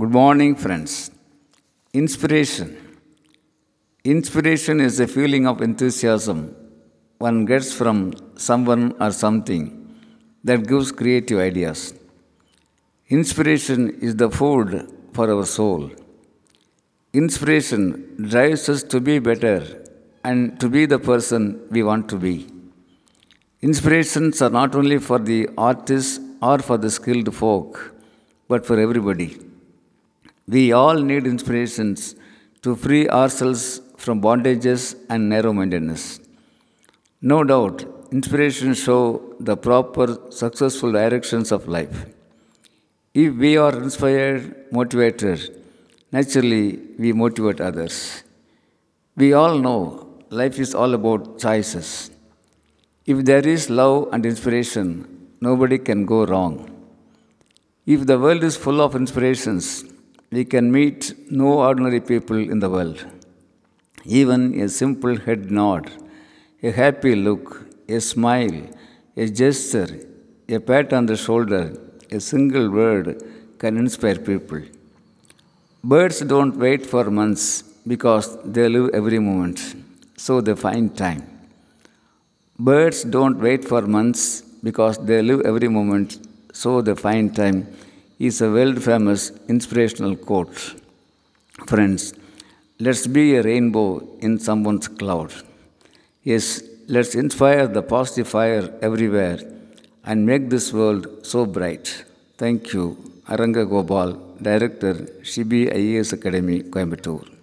Good morning, friends. Inspiration. Inspiration is a feeling of enthusiasm one gets from someone or something that gives creative ideas. Inspiration is the food for our soul. Inspiration drives us to be better and to be the person we want to be. Inspirations are not only for the artists or for the skilled folk, but for everybody. We all need inspirations to free ourselves from bondages and narrow mindedness. No doubt, inspirations show the proper, successful directions of life. If we are inspired, motivated, naturally we motivate others. We all know life is all about choices. If there is love and inspiration, nobody can go wrong. If the world is full of inspirations, we can meet no ordinary people in the world. Even a simple head nod, a happy look, a smile, a gesture, a pat on the shoulder, a single word can inspire people. Birds don't wait for months because they live every moment, so they find time. Birds don't wait for months because they live every moment, so they find time, is a world famous inspirational quote. Friends, let's be a rainbow in someone's cloud. Yes, let's inspire the positive fire everywhere and make this world so bright. Thank you. Aranga Gopal, Director, Shibi IAS Academy, Coimbatore.